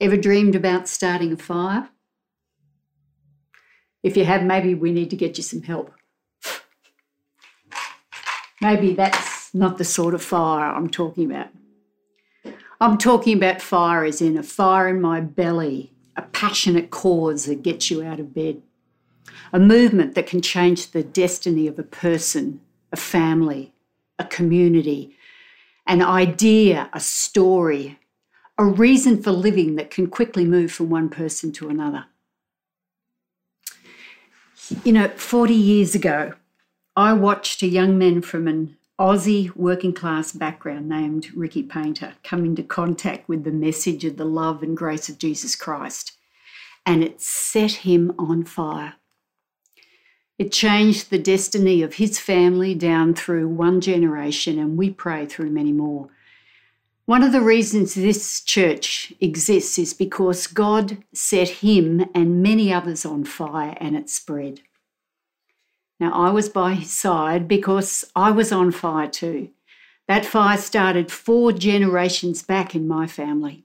Ever dreamed about starting a fire? If you have, maybe we need to get you some help. Maybe that's not the sort of fire I'm talking about. I'm talking about fire as in a fire in my belly, a passionate cause that gets you out of bed, a movement that can change the destiny of a person, a family, a community, an idea, a story, a reason for living that can quickly move from one person to another. You know, 40 years ago, I watched a young man from an Aussie working class background named Ricky Painter come into contact with the message of the love and grace of Jesus Christ, and it set him on fire. It changed the destiny of his family down through one generation, and we pray through many more. One of the reasons this church exists is because God set him and many others on fire and it spread. Now, I was by his side because I was on fire too. That fire started four generations back in my family.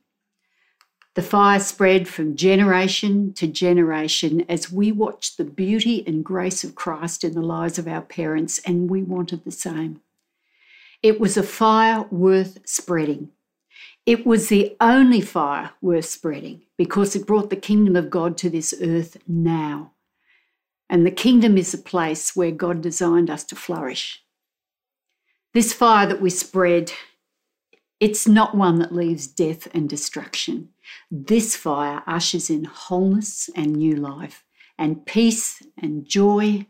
The fire spread from generation to generation as we watched the beauty and grace of Christ in the lives of our parents, and we wanted the same. It was a fire worth spreading. It was the only fire worth spreading because it brought the kingdom of God to this earth now. And the kingdom is a place where God designed us to flourish. This fire that we spread, it's not one that leaves death and destruction. This fire ushers in wholeness and new life, and peace and joy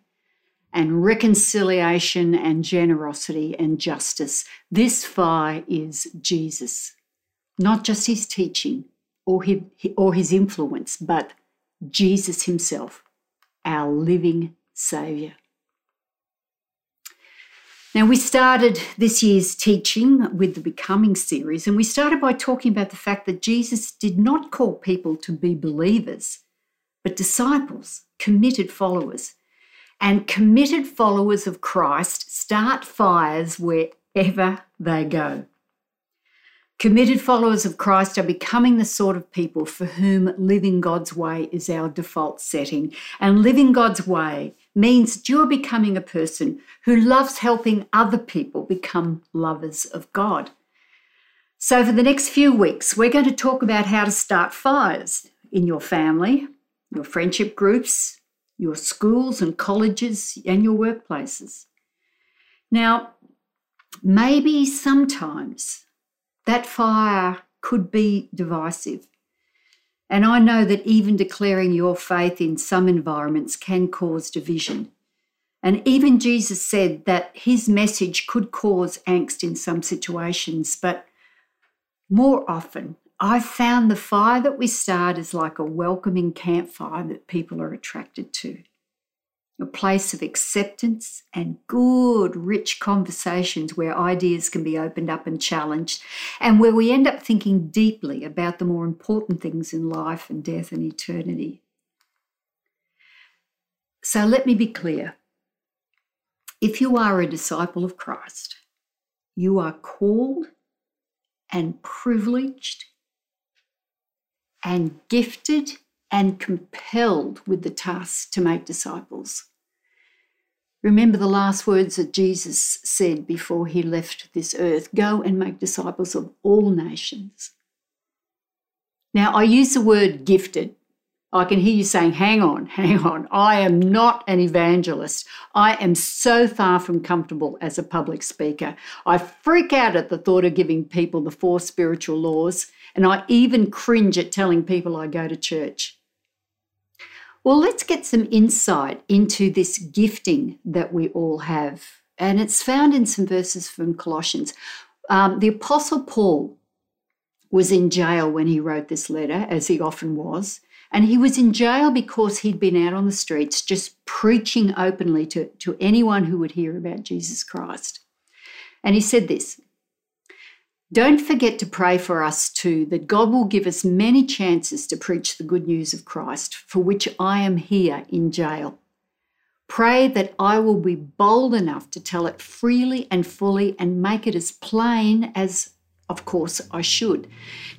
and reconciliation and generosity and justice. This fire is Jesus, not just his teaching or his, or his influence, but Jesus himself our living Saviour. Now, we started this year's teaching with the Becoming series, and we started by talking about the fact that Jesus did not call people to be believers, but disciples, committed followers. And committed followers of Christ start fires wherever they go. Committed followers of Christ are becoming the sort of people for whom living God's way is our default setting. And living God's way means that you're becoming a person who loves helping other people become lovers of God. So, for the next few weeks, we're going to talk about how to start fires in your family, your friendship groups, your schools and colleges, and your workplaces. Now, maybe sometimes that fire could be divisive. And I know that even declaring your faith in some environments can cause division. And even Jesus said that his message could cause angst in some situations, but more often, I've found the fire that we start is like a welcoming campfire that people are attracted to place of acceptance and good, rich conversations where ideas can be opened up and challenged, and where we end up thinking deeply about the more important things in life and death and eternity. So let me be clear. If you are a disciple of Christ, you are called and privileged and gifted and compelled with the task to make disciples. Remember the last words that Jesus said before he left this earth go and make disciples of all nations. Now, I use the word gifted. I can hear you saying, hang on, hang on. I am not an evangelist. I am so far from comfortable as a public speaker. I freak out at the thought of giving people the four spiritual laws, and I even cringe at telling people I go to church. Well, let's get some insight into this gifting that we all have. And it's found in some verses from Colossians. Um, the Apostle Paul was in jail when he wrote this letter, as he often was. And he was in jail because he'd been out on the streets just preaching openly to, to anyone who would hear about Jesus Christ. And he said this don't forget to pray for us too, that God will give us many chances to preach the good news of Christ, for which I am here in jail. Pray that I will be bold enough to tell it freely and fully and make it as plain as of course I should.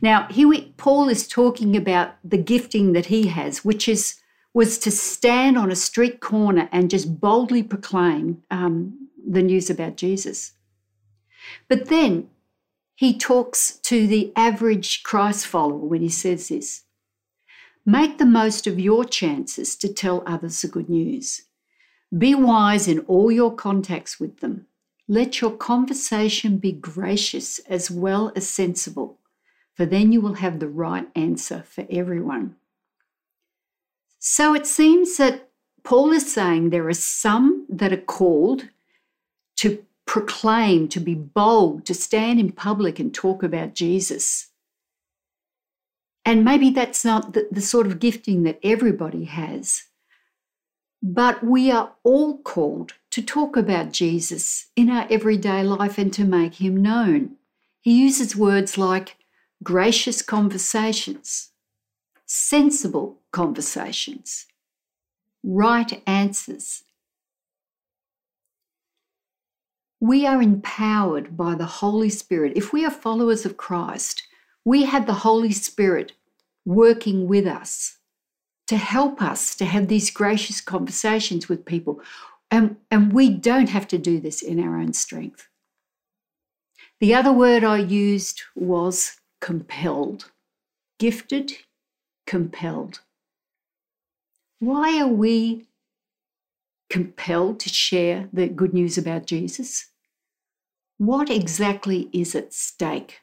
Now, here we, Paul is talking about the gifting that he has, which is was to stand on a street corner and just boldly proclaim um, the news about Jesus. But then he talks to the average Christ follower when he says this Make the most of your chances to tell others the good news. Be wise in all your contacts with them. Let your conversation be gracious as well as sensible, for then you will have the right answer for everyone. So it seems that Paul is saying there are some that are called to proclaim, to be bold, to stand in public and talk about Jesus. And maybe that's not the, the, sort of gifting that everybody has. But we are all called to talk about Jesus in our everyday life and to make him known. He uses words like gracious conversations, sensible conversations, right answers. We are empowered by the Holy Spirit. If we are followers of Christ, we have the Holy Spirit working with us to help us to have these gracious conversations with people. And, and we don't have to do this in our own strength. The other word I used was compelled. Gifted, compelled. Why are we compelled to share the good news about Jesus? What exactly is at stake?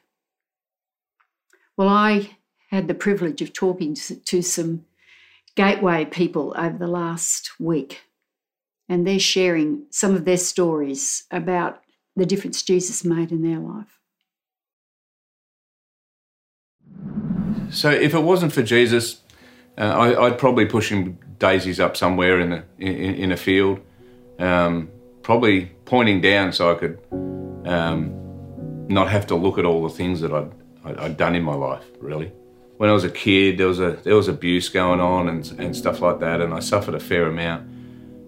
Well, I had the privilege of talking to, some Gateway people over the last week, and they're sharing some of their stories about the difference Jesus made in their life. So, if it wasn't for Jesus, uh, I, would probably push him daisies up somewhere in, the, in, in a field, um, probably pointing down so I could um, not have to look at all the things that I'd, I'd done in my life, really. When I was a kid, there was a there was abuse going on and, and stuff like that, and I suffered a fair amount.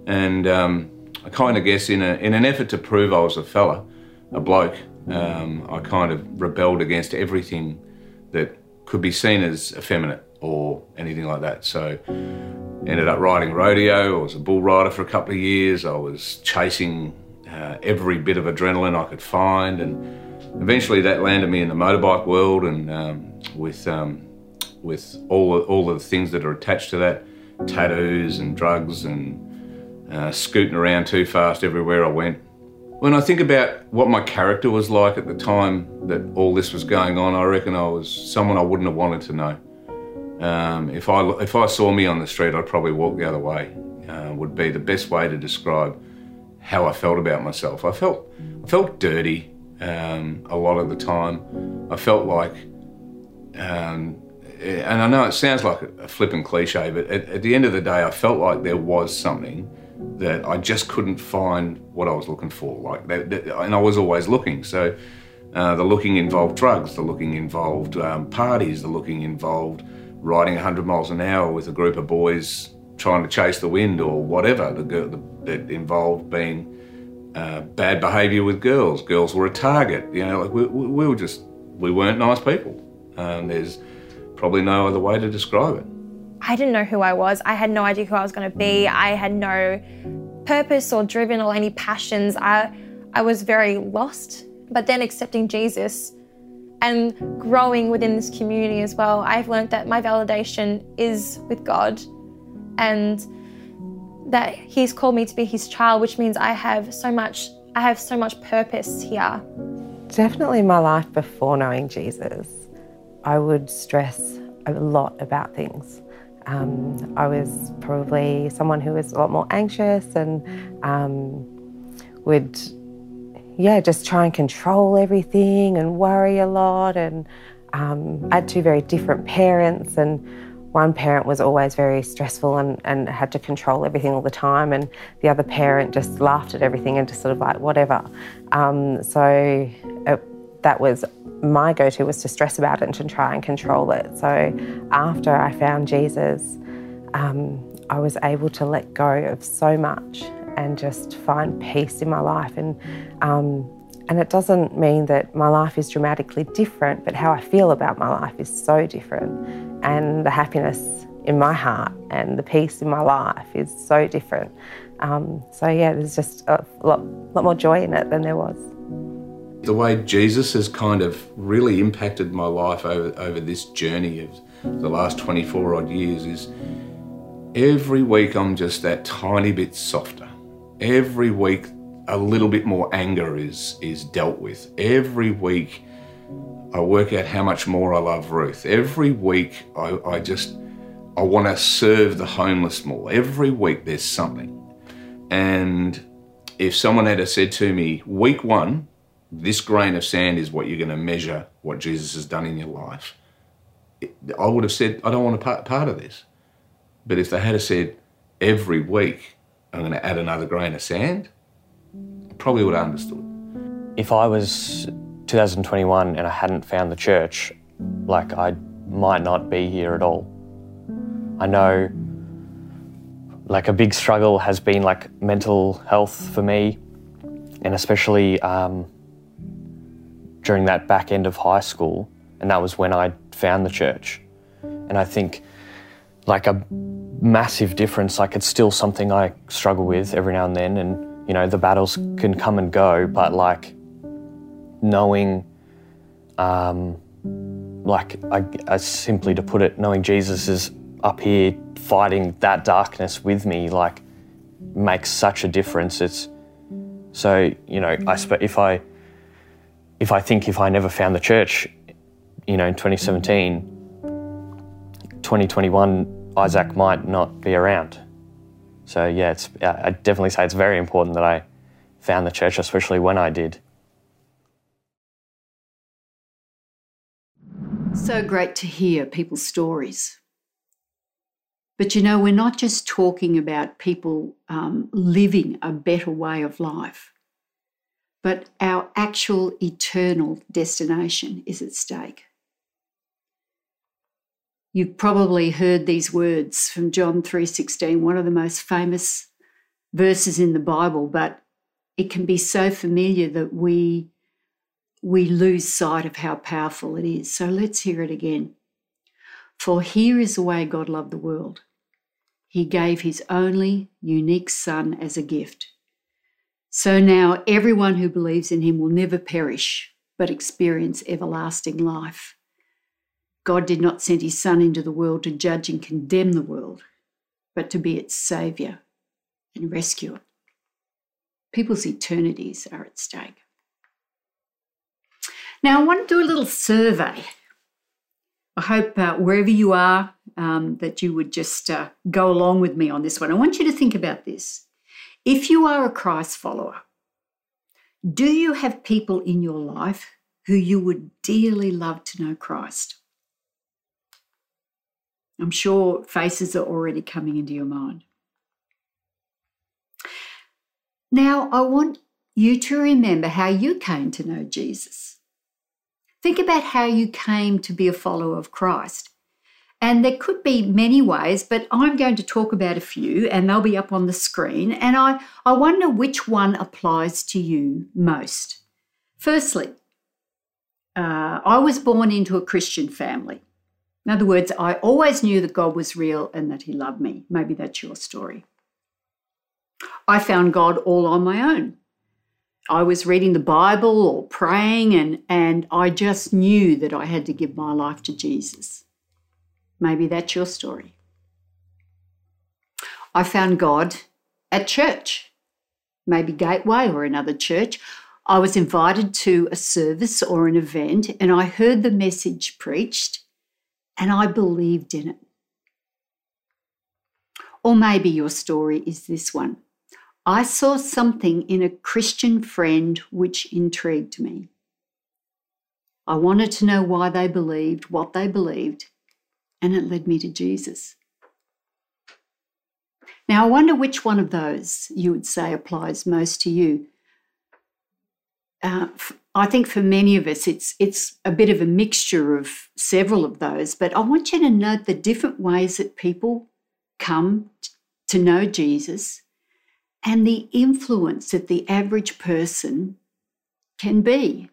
And um, I kind of guess in a in an effort to prove I was a fella, a bloke, um, I kind of rebelled against everything that could be seen as effeminate or anything like that. So ended up riding rodeo. I was a bull rider for a couple of years. I was chasing uh, every bit of adrenaline I could find, and eventually that landed me in the motorbike world, and um, with um, with all all of the things that are attached to that, tattoos and drugs and uh, scooting around too fast everywhere I went. When I think about what my character was like at the time that all this was going on, I reckon I was someone I wouldn't have wanted to know. Um, if I if I saw me on the street, I'd probably walk the other way. Uh, would be the best way to describe how I felt about myself. I felt I felt dirty um, a lot of the time. I felt like, um, and I know it sounds like a flippant cliche, but at, at the end of the day, I felt like there was something that I just couldn't find what I was looking for. Like, that, that, and I was always looking. So. Uh, the looking involved drugs, the looking involved um, parties, the looking involved riding 100 miles an hour with a group of boys trying to chase the wind or whatever that involved being uh, bad behaviour with girls. Girls were a target. You know, like we, we were just we weren't nice people. Um, there's probably no other way to describe it. I didn't know who I was. I had no idea who I was going to be. I had no purpose or driven or any passions. I I was very lost. But then accepting Jesus and growing within this community as well, I've learned that my validation is with God and that He's called me to be His child, which means I have so much, I have so much purpose here. Definitely my life before knowing Jesus, I would stress a lot about things. Um, I was probably someone who was a lot more anxious and um, would yeah, just try and control everything and worry a lot. And um, I had two very different parents, and one parent was always very stressful and, and had to control everything all the time, and the other parent just laughed at everything and just sort of like whatever. Um, so it, that was my go-to was to stress about it and to try and control it. So after I found Jesus, um, I was able to let go of so much and just find peace in my life. And um, And it doesn't mean that my life is dramatically different, but how I feel about my life is so different. And the happiness in my heart and the peace in my life is so different. Um, so, yeah, there's just a lot, lot more joy in it than there was. The way Jesus has kind of really impacted my life over, over this journey of the last 24 odd years is every week I'm just that tiny bit softer. Every week a little bit more anger is, is dealt with. Every week I work out how much more I love Ruth. Every week I, I just, I want to serve the homeless more. Every week there's something. And if someone had said to me, week one, this grain of sand is what you're going to measure what Jesus has done in your life, I would have said, I don't want a part, part of this. But if they had said, every week I'm going to add another grain of sand, probably would have understood. If I was 2021 and I hadn't found the church, like I might not be here at all. I know like a big struggle has been like mental health for me and especially um, during that back end of high school and that was when I found the church. And I think like a massive difference, like it's still something I struggle with every now and then and you know the battles can come and go, but like knowing um, like I, I simply to put it, knowing Jesus is up here fighting that darkness with me, like makes such a difference. It's so you know, I if I if I think if I never found the church, you know, in 2017, 2021, Isaac might not be around. So yeah, it's I definitely say it's very important that I found the church, especially when I did. So great to hear people's stories. But you know, we're not just talking about people um, living a better way of life but our actual eternal destination is at stake. You've probably heard these words from John 3:16, one of the most famous verses in the Bible, but it can be so familiar that we we lose sight of how powerful it is. So let's hear it again. For here is the way God loved the world. He gave his only unique son as a gift so now everyone who believes in him will never perish, but experience everlasting life. God did not send his Son into the world to judge and condemn the world, but to be its Saviour and rescuer. People's eternities are at stake. Now, I want to do a little survey. I hope uh, wherever you are, um, that you would just uh, go along with me on this one. I want you to think about this. If you are a Christ follower, do you have people in your life who you would dearly love to know Christ? I'm sure faces are already coming into your mind. Now, I want you to remember how you came to know Jesus. Think about how you came to be a follower of Christ. And there could be many ways, but I'm going to talk about a few and they'll be up on the screen. And I, I wonder which one applies to you most. Firstly, uh, I was born into a Christian family. In other words, I always knew that God was real and that He loved me. Maybe that's your story. I found God all on my own. I was reading the Bible or praying, and, and I just knew that I had to give my life to Jesus. Maybe that's your story. I found God at church, maybe Gateway or another church. I was invited to a service or an event and I heard the message preached and I believed in it. Or maybe your story is this one. I saw something in a Christian friend which intrigued me. I wanted to know why they believed what they believed, and it led me to Jesus. Now, I wonder which one of those you would say applies most to you. Uh, I think for many of us, it's it's a bit of a mixture of several of those. But I want you to note the different ways that people come to know Jesus, and the influence that the average person can be.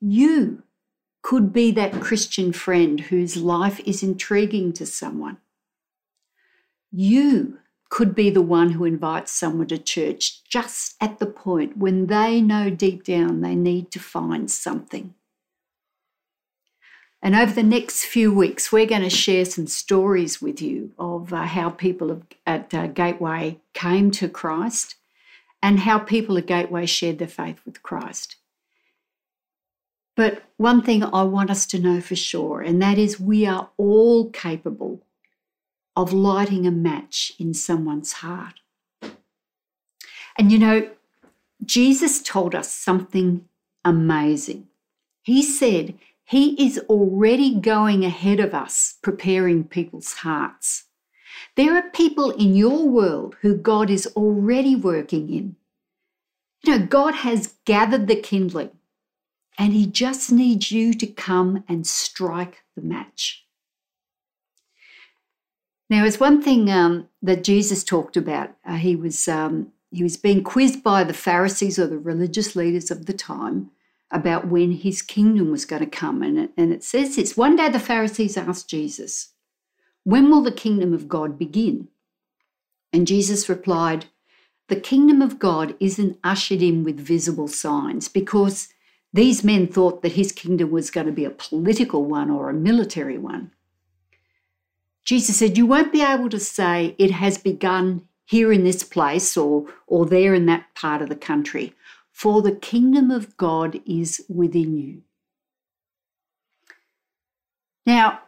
You could be that Christian friend whose life is intriguing to someone. You could be the one who invites someone to church just at the point when they know deep down they need to find something. And over the next few weeks, we're going to share some stories with you of uh, how people at uh, Gateway came to Christ and how people at Gateway shared their faith with Christ. But one thing I want us to know for sure, and that is we are all capable of lighting a match in someone's heart. And you know, Jesus told us something amazing. He said he is already going ahead of us, preparing people's hearts. There are people in your world who God is already working in. You know, God has gathered the kindling and He just needs you to come and strike the match. Now, it's one thing um, that Jesus talked about. Uh, he was um, he was being quizzed by the Pharisees or the religious leaders of the time about when his kingdom was going to come, and it, and it says this: One day the Pharisees asked Jesus, "When will the kingdom of God begin?" And Jesus replied, "The kingdom of God isn't ushered in with visible signs, because these men thought that his kingdom was going to be a political one or a military one." Jesus said, You won't be able to say it has begun here in this place or, or there in that part of the country, for the kingdom of God is within you. Now,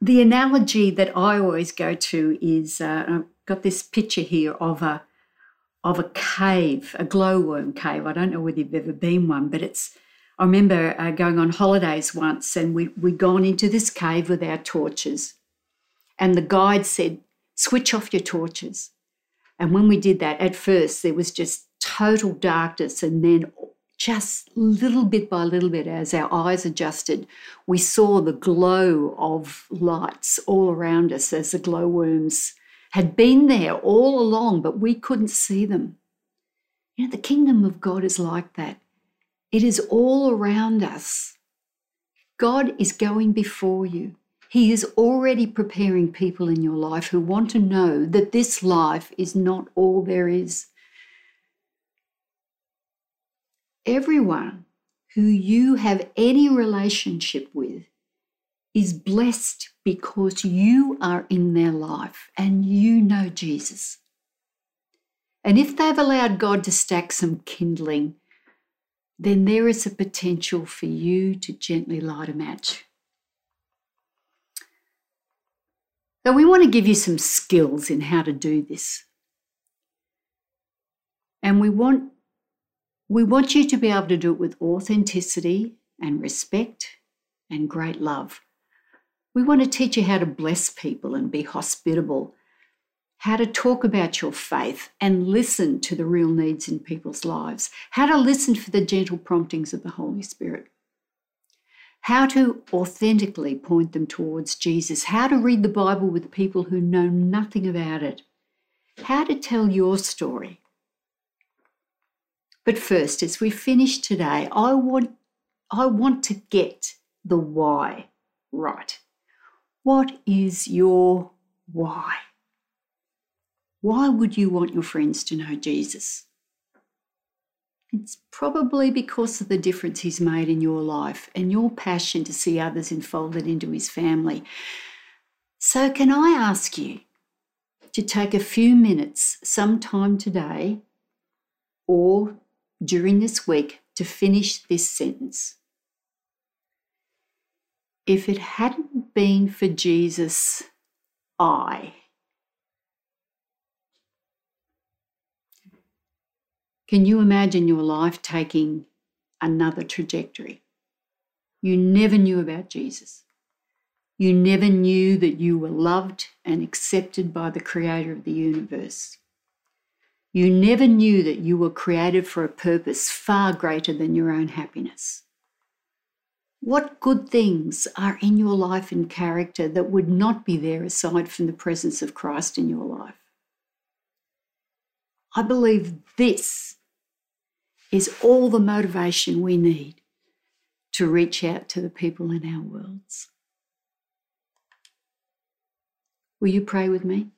the analogy that I always go to is uh, I've got this picture here of a of a cave, a glowworm cave. I don't know whether you've ever been one, but it's. I remember uh, going on holidays once, and we we'd gone into this cave with our torches, and the guide said, switch off your torches. And when we did that, at first there was just total darkness. And then, just little bit by little bit, as our eyes adjusted, we saw the glow of lights all around us as the glowworms had been there all along, but we couldn't see them. You know, the kingdom of God is like that. It is all around us. God is going before you. He is already preparing people in your life who want to know that this life is not all there is. Everyone who you have any relationship with is blessed because you are in their life and you know Jesus. And if they've allowed God to stack some kindling, then there is a potential for you to gently light a match. So, we want to give you some skills in how to do this. And we want, we want you to be able to do it with authenticity and respect and great love. We want to teach you how to bless people and be hospitable, how to talk about your faith and listen to the real needs in people's lives, how to listen for the gentle promptings of the Holy Spirit how to authentically point them towards Jesus, how to read the Bible with people who know nothing about it, how to tell your story. But first, as we finish today, I want, I want to get the why right. What is your why? Why would you want your friends to know Jesus? It's probably because of the difference he's made in your life and your passion to see others enfolded into his family. So, can I ask you to take a few minutes sometime today or during this week to finish this sentence? If it hadn't been for Jesus, I. Can you imagine your life taking another trajectory? You never knew about Jesus. You never knew that you were loved and accepted by the Creator of the universe. You never knew that you were created for a purpose far greater than your own happiness. What good things are in your life and character that would not be there aside from the presence of Christ in your life? I believe this is all the motivation we need to reach out to the people in our worlds. Will you pray with me?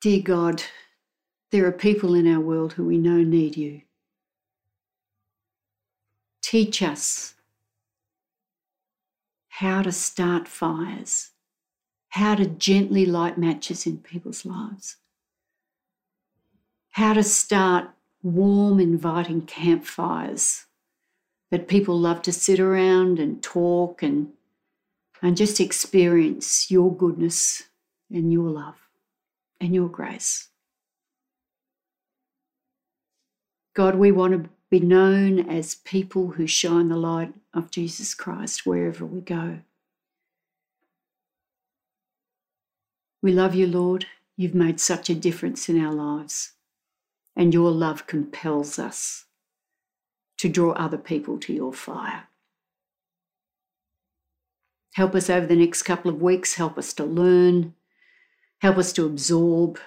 Dear God, there are people in our world who we know need you. Teach us how to start fires, how to gently light matches in people's lives, how to start warm, inviting campfires that people love to sit around and talk and, and just experience your goodness and your love and your grace. God, we want to be known as people who shine the light of Jesus Christ wherever we go. We love you, Lord. You've made such a difference in our lives, and your love compels us to draw other people to your fire. Help us over the next couple of weeks, help us to learn, help us to absorb,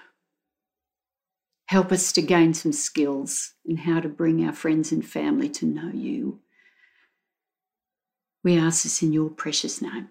help us to gain some skills in how to bring our friends and family to know you. We ask this in your precious name.